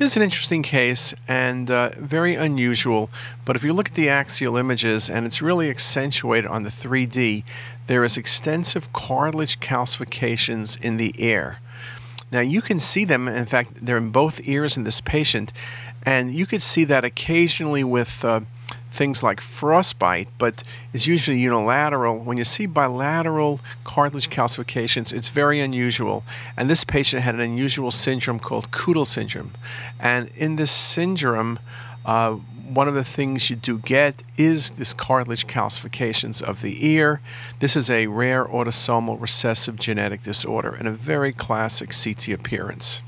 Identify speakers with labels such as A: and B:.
A: This is an interesting case and uh, very unusual, but if you look at the axial images and it's really accentuated on the 3D, there is extensive cartilage calcifications in the ear. Now you can see them, in fact, they're in both ears in this patient, and you could see that occasionally with uh, things like frostbite, but it's usually unilateral. When you see bilateral cartilage calcifications, it's very unusual. And this patient had an unusual syndrome called Keutel syndrome. And in this syndrome, uh, one of the things you do get is this cartilage calcifications of the ear. This is a rare autosomal recessive genetic disorder and a very classic CT appearance.